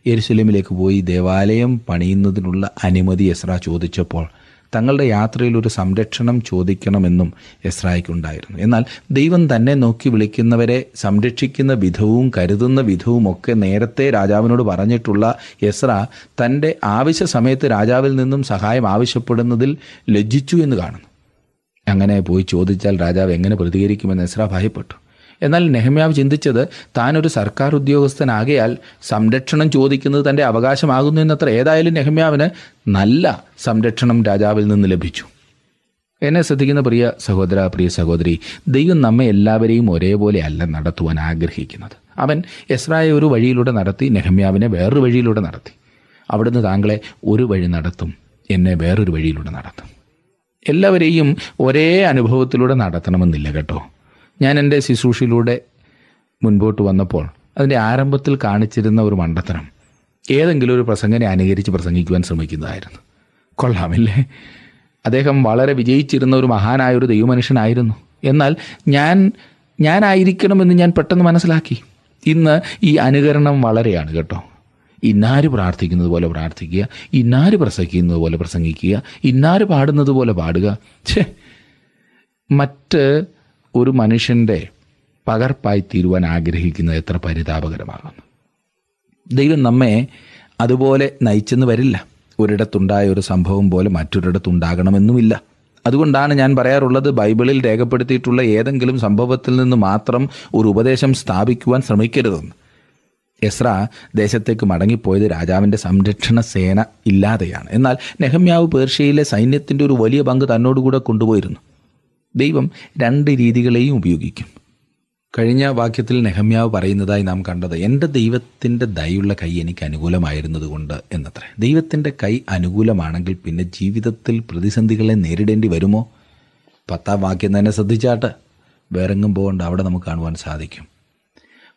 യെരുസലേമിലേക്ക് പോയി ദേവാലയം പണിയുന്നതിനുള്ള അനുമതി എസ്ര ചോദിച്ചപ്പോൾ തങ്ങളുടെ യാത്രയിൽ ഒരു സംരക്ഷണം ചോദിക്കണമെന്നും എസ്രായ്ക്കുണ്ടായിരുന്നു. എന്നാൽ ദൈവം തന്നെ നോക്കി വിളിക്കുന്നവരെ സംരക്ഷിക്കുന്ന വിധവും കരുതുന്ന വിധവും ഒക്കെ നേരത്തെ രാജാവിനോട് പറഞ്ഞിട്ടുള്ള എസ്ര തന്റെ ആവശ്യ സമയത്ത് രാജാവിൽ നിന്നും സഹായം ആവശ്യപ്പെടുന്നതിൽ ലജ്ജിച്ചു എന്ന് കാണുന്നു. അങ്ങനെ പോയി ചോദിച്ചാൽ രാജാവ് എങ്ങനെ പ്രതികരിക്കുമെന്ന് എസ്ര ഭയപ്പെട്ടു. എന്നാൽ നെഹമ്യാവ് ചിന്തിച്ചത് താനൊരു സർക്കാർ ഉദ്യോഗസ്ഥനാകയാൽ സംരക്ഷണം ചോദിക്കുന്നത് തന്റെ അവകാശമാകുന്നു എന്നത്ര ഏതായാലും നെഹമ്യാവിന് നല്ല സംരക്ഷണം രാജാവിൽ നിന്ന് ലഭിച്ചു. എന്നെ ശ്രദ്ധിക്കുന്ന പ്രിയ സഹോദര പ്രിയ സഹോദരി ദൈവം നമ്മെ എല്ലാവരെയും ഒരേപോലെ അല്ല നടത്തുവാൻ ആഗ്രഹിക്കുന്നത്. അവൻ എസ്രായെ ഒരു വഴിയിലൂടെ നടത്തി നെഹമ്യാവിനെ വേറൊരു വഴിയിലൂടെ നടത്തി. അവിടുന്ന് താങ്കളെ ഒരു വഴി നടത്തും എന്നെ വേറൊരു വഴിയിലൂടെ നടത്തും. എല്ലാവരെയും ഒരേ അനുഭവത്തിലൂടെ നടത്തണമെന്നില്ല കേട്ടോ. ഞാൻ എന്റെ ശുശ്രൂഷയിലൂടെ മുൻപോട്ട് വന്നപ്പോൾ അതിന്റെ ആരംഭത്തിൽ കാണിച്ചിരുന്ന ഒരു മണ്ടത്തരം ഏതെങ്കിലും ഒരു പ്രസംഗനെ അനുകരിച്ച് പ്രസംഗിക്കുവാൻ ശ്രമിക്കുന്നതായിരുന്നു. കൊള്ളാമില്ലേ? അദ്ദേഹം വളരെ വിജയിച്ചിരുന്ന ഒരു മഹാനായ ഒരു ദൈവമനുഷ്യനായിരുന്നു. എന്നാൽ ഞാൻ ഞാനായിരിക്കണമെന്ന് ഞാൻ പെട്ടെന്ന് മനസ്സിലാക്കി. ഇന്ന് ഈ അനുകരണം വളരെയാണ് കേട്ടോ. ഇന്നാര് പ്രാർത്ഥിക്കുന്നത് പോലെ പ്രാർത്ഥിക്കുക ഇന്നാര് പ്രസംഗിക്കുന്നത് പോലെ പ്രസംഗിക്കുക ഇന്നാര് പാടുന്നത് പോലെ പാടുക. ഛേ മറ്റ് ഒരു മനുഷ്യന്റെ പകർപ്പായി തീരുവാൻ ആഗ്രഹിക്കുന്നത് എത്ര പരിതാപകരമാകുന്നു. ദൈവം നമ്മെ അതുപോലെ നയിച്ചെന്ന് വരില്ല. ഒരിടത്തുണ്ടായ ഒരു സംഭവം പോലെ മറ്റൊരിടത്തുണ്ടാകണമെന്നുമില്ല. അതുകൊണ്ടാണ് ഞാൻ പറയാറുള്ളത് ബൈബിളിൽ രേഖപ്പെടുത്തിയിട്ടുള്ള ഏതെങ്കിലും സംഭവത്തിൽ നിന്ന് മാത്രം ഒരു ഉപദേശം സ്ഥാപിക്കുവാൻ ശ്രമിക്കരുതെന്ന്. എസ്ര ദേശത്തേക്ക് മടങ്ങിപ്പോയത് രാജാവിന്റെ സംരക്ഷണ സേന ഇല്ലാതെയാണ്. എന്നാൽ നെഹമ്യാവ് പേർഷ്യയിലെ സൈന്യത്തിന്റെ ഒരു വലിയ പങ്ക് തന്നോടുകൂടെ കൊണ്ടുപോയിരുന്നു. ദൈവം രണ്ട് രീതികളെയും ഉപയോഗിക്കും. കഴിഞ്ഞ വാക്യത്തിൽ നെഹമ്യാവ് പറയുന്നതായി നാം കണ്ടത് എന്റെ ദൈവത്തിന്റെ ദയുള്ള കൈ എനിക്ക് അനുകൂലമായിരുന്നത് കൊണ്ട് എന്നത്രേ. ദൈവത്തിന്റെ കൈ അനുകൂലമാണെങ്കിൽ പിന്നെ ജീവിതത്തിൽ പ്രതിസന്ധികളെ നേരിടേണ്ടി വരുമോ? പത്താം വാക്യം തന്നെ ശ്രദ്ധിച്ചാട്ട് വേറെങ്ങും പോകണ്ട അവിടെ നമുക്ക് കാണുവാൻ സാധിക്കും.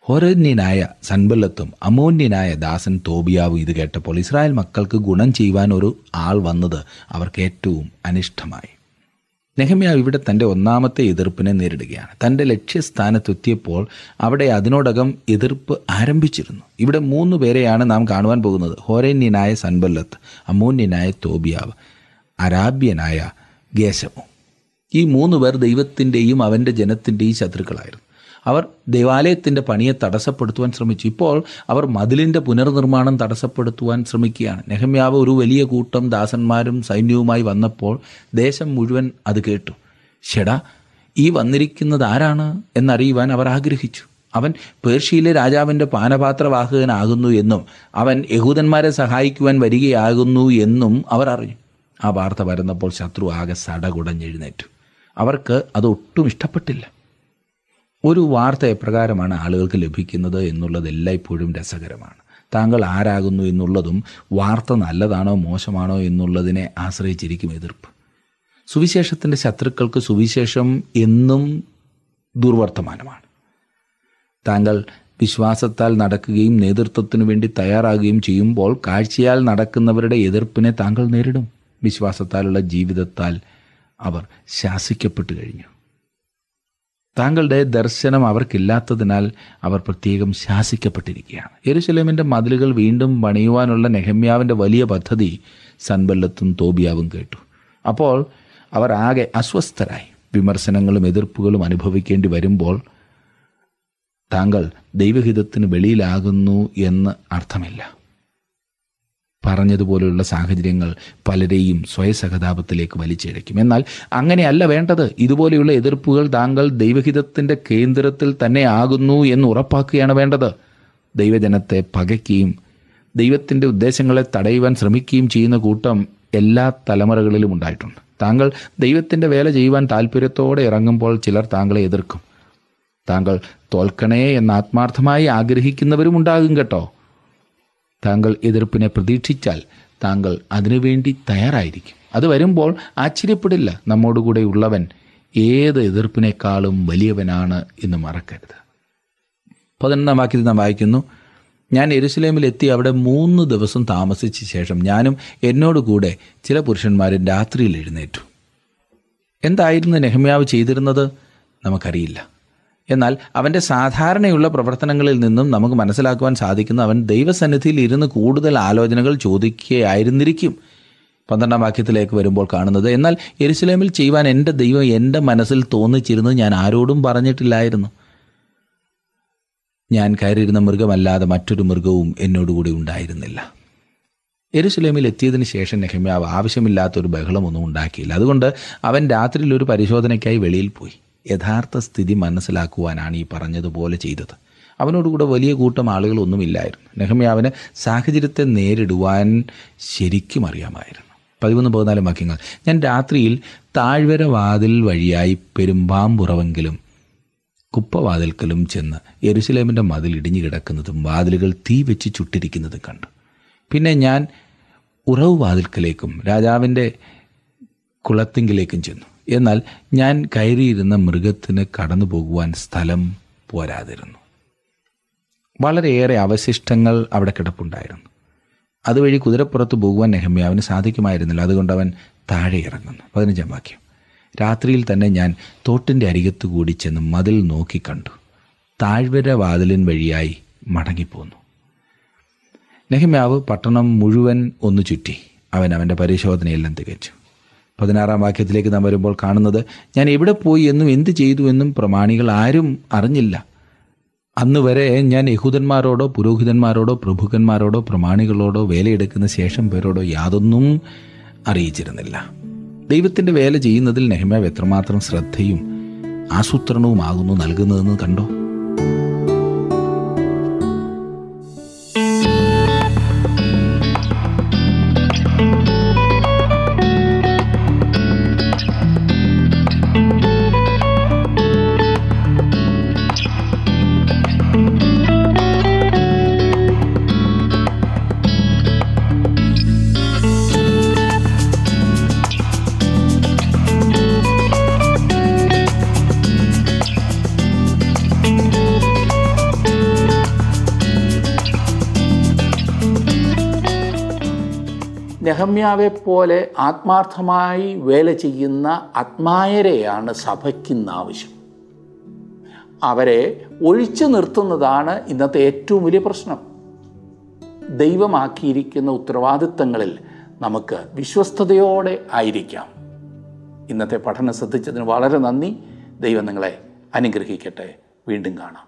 ഹോരന്യനായ സൻബല്ലത്തും അമോന്യനായ ദാസൻ തോബിയാവും ഇത് കേട്ടപ്പോൾ ഇസ്രായേൽ മക്കൾക്ക് ഗുണം ചെയ്യുവാൻ ഒരു ആൾ വന്നത് അവർക്ക് ഏറ്റവും അനിഷ്ടമായി. നെഹമ്യാവ് ഇവിടെ തന്റെ ഒന്നാമത്തെ എതിർപ്പിനെ നേരിടുകയാണ്. തന്റെ ലക്ഷ്യസ്ഥാനത്തെത്തിയപ്പോൾ അവിടെ അതിനോടകം എതിർപ്പ് ആരംഭിച്ചിരുന്നു. ഇവിടെ മൂന്ന് പേരെയാണ് നാം കാണുവാൻ പോകുന്നത്. ഹോരന്യനായ സൻബല്ലത്ത് അമൂന്യനായ തോബിയാവ് അരാബ്യനായ ഗേശമോ. ഈ മൂന്ന് പേർ ദൈവത്തിന്റെയും അവന്റെ ജനത്തിന്റെയും ശത്രുക്കളായിരുന്നു. അവർ ദേവാലയത്തിന്റെ പണിയെ തടസ്സപ്പെടുത്തുവാൻ ശ്രമിച്ചു. ഇപ്പോൾ അവർ മതിലിന്റെ പുനർനിർമ്മാണം തടസ്സപ്പെടുത്തുവാൻ ശ്രമിക്കുകയാണ്. നെഹമ്യാവ് ഒരു വലിയ കൂട്ടം ദാസന്മാരും സൈന്യവുമായി വന്നപ്പോൾ ദേശം മുഴുവൻ അത് കേട്ടു. ഷെടാ ഈ വന്നിരിക്കുന്നത് ആരാണ്? എന്നറിയുവാൻ അവർ ആഗ്രഹിച്ചു. അവൻ പേർഷ്യയിലെ രാജാവിന്റെ പാനപാത്രവാഹകനാകുന്നു എന്നും അവൻ യഹൂദന്മാരെ സഹായിക്കുവാൻ വരികയാകുന്നു എന്നും അവർ അറിഞ്ഞു. ആ വാർത്ത വരുന്നപ്പോൾ ശത്രു ആകെ സടകുടഞ്ഞെഴുന്നേറ്റു. അവർക്ക് അതൊട്ടും ഇഷ്ടപ്പെട്ടില്ല. ഒരു വാർത്ത എപ്രകാരമാണ് ആളുകൾക്ക് ലഭിക്കുന്നത് എന്നുള്ളത് എല്ലായ്പ്പോഴും രസകരമാണ്. താങ്കൾ ആരാകുന്നു എന്നുള്ളതും വാർത്ത നല്ലതാണോ മോശമാണോ എന്നുള്ളതിനെ ആശ്രയിച്ചിരിക്കും എതിർപ്പ്. സുവിശേഷത്തിന്റെ ശത്രുക്കൾക്ക് സുവിശേഷം എന്നും ദുർവർത്തമാനമാണ്. താങ്കൾ വിശ്വാസത്താൽ നടക്കുകയും നേതൃത്വത്തിനു വേണ്ടി തയ്യാറാകുകയും ചെയ്യുമ്പോൾ കാഴ്ചയാൽ നടക്കുന്നവരുടെ എതിർപ്പിനെ താങ്കൾ നേരിടും. വിശ്വാസത്താലുള്ള ജീവിതത്താൽ അവർ ശാസിക്കപ്പെട്ടു കഴിഞ്ഞു. താങ്കളുടെ ദർശനം അവർക്കില്ലാത്തതിനാൽ അവർ പ്രത്യേകം ശാസിക്കപ്പെട്ടിരിക്കുകയാണ്. എരുശലേമിന്റെ മതിലുകൾ വീണ്ടും പണിയുവാനുള്ള നെഹമ്യാവിന്റെ വലിയ പദ്ധതി സൻബല്ലത്തും തോബിയാവും കേട്ടു. അപ്പോൾ അവർ ആകെ അസ്വസ്ഥരായി. വിമർശനങ്ങളും എതിർപ്പുകളും അനുഭവിക്കേണ്ടി വരുമ്പോൾ താങ്കൾ ദൈവഹിതത്തിന് വെളിയിലാകുന്നു എന്ന് അർത്ഥമില്ല. പറഞ്ഞതുപോലെയുള്ള സാഹചര്യങ്ങൾ പലരെയും സ്വയസഹതാപത്തിലേക്ക് വലിച്ചിഴയ്ക്കും എന്നാൽ അങ്ങനെയല്ല വേണ്ടത്. ഇതുപോലെയുള്ള എതിർപ്പുകൾ താങ്കൾ ദൈവഹിതത്തിന്റെ കേന്ദ്രത്തിൽ തന്നെ ആകുന്നു എന്ന് ഉറപ്പാക്കുകയാണ് വേണ്ടത്. ദൈവജനത്തെ പകയ്ക്കുകയും ദൈവത്തിന്റെ ഉദ്ദേശങ്ങളെ തടയുവാൻ ശ്രമിക്കുകയും ചെയ്യുന്ന കൂട്ടം എല്ലാ തലമുറകളിലും ഉണ്ടായിട്ടുണ്ട്. താങ്കൾ ദൈവത്തിന്റെ വേല ചെയ്യുവാൻ താല്പര്യത്തോടെ ഇറങ്ങുമ്പോൾ ചിലർ താങ്കളെ എതിർക്കും. താങ്കൾ തോൽക്കണേ എന്ന് ആത്മാർത്ഥമായി ആഗ്രഹിക്കുന്നവരും ഉണ്ടാകും കേട്ടോ. താങ്കൾ എതിർപ്പിനെ പ്രതീക്ഷിച്ചാൽ താങ്കൾ അതിനുവേണ്ടി തയ്യാറായിരിക്കും. അത് വരുമ്പോൾ ആശ്ചര്യപ്പെടില്ല. നമ്മോടുകൂടെ ഉള്ളവൻ ഏത് എതിർപ്പിനേക്കാളും വലിയവനാണ് എന്ന് മറക്കരുത്. പതിനൊന്നാം വാക്യത്തിൽ നാം വായിക്കുന്നു ഞാൻ എരുസലേമിൽ എത്തി അവിടെ മൂന്ന് ദിവസം താമസിച്ച ശേഷം ഞാനും എന്നോടുകൂടെ ചില പുരുഷന്മാരും രാത്രിയിൽ എഴുന്നേറ്റു. എന്തായിരുന്നു നെഹമ്യാവ് ചെയ്തിരുന്നത്? നമുക്കറിയില്ല. എന്നാൽ അവന്റെ സാധാരണയുള്ള പ്രവർത്തനങ്ങളിൽ നിന്നും നമുക്ക് മനസ്സിലാക്കുവാൻ സാധിക്കുന്ന അവൻ ദൈവസന്നിധിയിൽ ഇരുന്ന് കൂടുതൽ ആലോചനകൾ ചോദിക്കുകയായിരുന്നിരിക്കും. പന്ത്രണ്ടാം വാക്യത്തിലേക്ക് വരുമ്പോൾ കാണുന്നത് എന്നാൽ എരുസലേമിൽ ചെയ്യുവാൻ എന്റെ ദൈവം എന്റെ മനസ്സിൽ തോന്നിച്ചിരുന്നത് ഞാൻ ആരോടും പറഞ്ഞിട്ടില്ലായിരുന്നു. ഞാൻ കയറിയിരുന്ന മൃഗമല്ലാതെ മറ്റൊരു മൃഗവും എന്നോടുകൂടി ഉണ്ടായിരുന്നില്ല. എരുസലേമിൽ എത്തിയതിന് ശേഷം നെഹമ്യാവ് ആവശ്യമില്ലാത്തൊരു ബഹളമൊന്നും ഉണ്ടാക്കിയില്ല. അതുകൊണ്ട് അവൻ രാത്രിയിൽ ഒരു പരിശോധനയ്ക്കായി വെളിയിൽ പോയി. യഥാർത്ഥ സ്ഥിതി മനസ്സിലാക്കുവാനാണ് ഈ പറഞ്ഞതുപോലെ ചെയ്തത്. അവനോടുകൂടെ വലിയ കൂട്ടം ആളുകളൊന്നുമില്ലായിരുന്നു. നെഹമ്യാവിന് സാഹചര്യത്തെ നേരിടുവാൻ ശരിക്കും അറിയാമായിരുന്നു. പതിമൂന്ന് പതിനാല് വാക്യങ്ങൾ. ഞാൻ രാത്രിയിൽ താഴ്വര വാതിൽ വഴിയായി പെരുമ്പാമ്പുറവെങ്കിലും കുപ്പവാതിൽക്കലും ചെന്ന് യെരുസലേമിന്റെ മതിൽ ഇടിഞ്ഞു കിടക്കുന്നതും വാതിലുകൾ തീ വെച്ച് ചുട്ടിരിക്കുന്നതും കണ്ടു. പിന്നെ ഞാൻ ഉറവ് വാതിൽക്കലേക്കും രാജാവിന്റെ കുളത്തിങ്കിലേക്കും ചെന്നു. എന്നാൽ ഞാൻ കയറിയിരുന്ന മൃഗത്തിന് കടന്നു പോകുവാൻ സ്ഥലം പോരാതിരുന്നു. വളരെയേറെ അവശിഷ്ടങ്ങൾ അവിടെ കിടപ്പുണ്ടായിരുന്നു. അതുവഴി കുതിരപ്പുറത്ത് പോകുവാൻ നെഹമ്യാവിന് സാധിക്കുമായിരുന്നില്ല. അതുകൊണ്ട് അവൻ താഴെ ഇറങ്ങുന്നു. പതിനഞ്ചാം വാക്യം. രാത്രിയിൽ തന്നെ ഞാൻ തോട്ടിന്റെ അരികത്ത് കൂടി ചെന്ന് മതിൽ നോക്കിക്കണ്ടു താഴ്വര വാതിലിൻ വഴിയായി മടങ്ങിപ്പോന്നു. നെഹമ്യാവ് പട്ടണം മുഴുവൻ ഒന്ന് ചുറ്റി. അവൻ അവന്റെ പരിശോധനയെല്ലാം തികച്ചു. പതിനാറാം വാക്യത്തിലേക്ക് നാം വരുമ്പോൾ കാണുന്നത് ഞാൻ എവിടെ പോയി എന്നും എന്ത് ചെയ്തു എന്നും പ്രമാണികൾ ആരും അറിഞ്ഞില്ല. അന്ന് വരെ ഞാൻ യഹൂദന്മാരോടോ പുരോഹിതന്മാരോടോ പ്രഭുക്കന്മാരോടോ പ്രമാണികളോടോ വേലയെടുക്കുന്ന ശേഷം പേരോടോ യാതൊന്നും അറിയിച്ചിരുന്നില്ല. ദൈവത്തിന്റെ വേല ചെയ്യുന്നതിൽ നെഹ്മാവ് എത്രമാത്രം ശ്രദ്ധയും ആസൂത്രണവുമാകുന്നു നൽകുന്നതെന്ന് കണ്ടോ? നെഹമ്യാവെ പോലെ ആത്മാർത്ഥമായി വേല ചെയ്യുന്ന ആത്മായരെയാണ് സഭയ്ക്കിന്ന് ആവശ്യം അവരെ ഒഴിച്ചു നിർത്തുന്നതാണ് ഇന്നത്തെ ഏറ്റവും വലിയ പ്രശ്നം. ദൈവമാക്കിയിരിക്കുന്ന ഉത്തരവാദിത്തങ്ങളിൽ നമുക്ക് വിശ്വസ്തയോടെ ആയിരിക്കാം. ഇന്നത്തെ പഠനം ശ്രദ്ധിച്ചതിന് വളരെ നന്ദി. ദൈവം നിങ്ങളെ അനുഗ്രഹിക്കട്ടെ. വീണ്ടും കാണാം.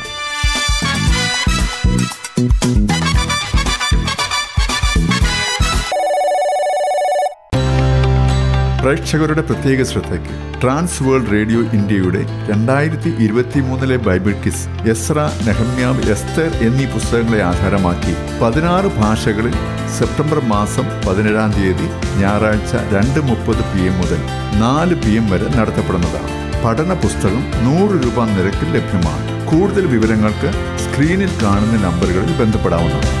പ്രേക്ഷകരുടെ പ്രത്യേക ശ്രദ്ധയ്ക്ക് ട്രാൻസ് വേൾഡ് റേഡിയോ ഇന്ത്യയുടെ രണ്ടായിരത്തി ഇരുപത്തി മൂന്നിലെ ബൈബിൾ കിസ് എസ്ര നെഹമ്യാവ് എസ്തർ എന്നീ പുസ്തകങ്ങളെ ആധാരമാക്കി പതിനാറ് ഭാഷകളിൽ സെപ്റ്റംബർ മാസം പതിനേഴാം തീയതി ഞായറാഴ്ച രണ്ട് മുപ്പത് പി എം മുതൽ നാല് പി എം വരെ നടത്തപ്പെടുന്നതാണ്. പഠന പുസ്തകം നൂറ് രൂപ നിരക്കിൽ ലഭ്യമാണ്. കൂടുതൽ വിവരങ്ങൾക്ക് സ്ക്രീനിൽ കാണുന്ന നമ്പറുകളിൽ ബന്ധപ്പെടാവുന്നതാണ്.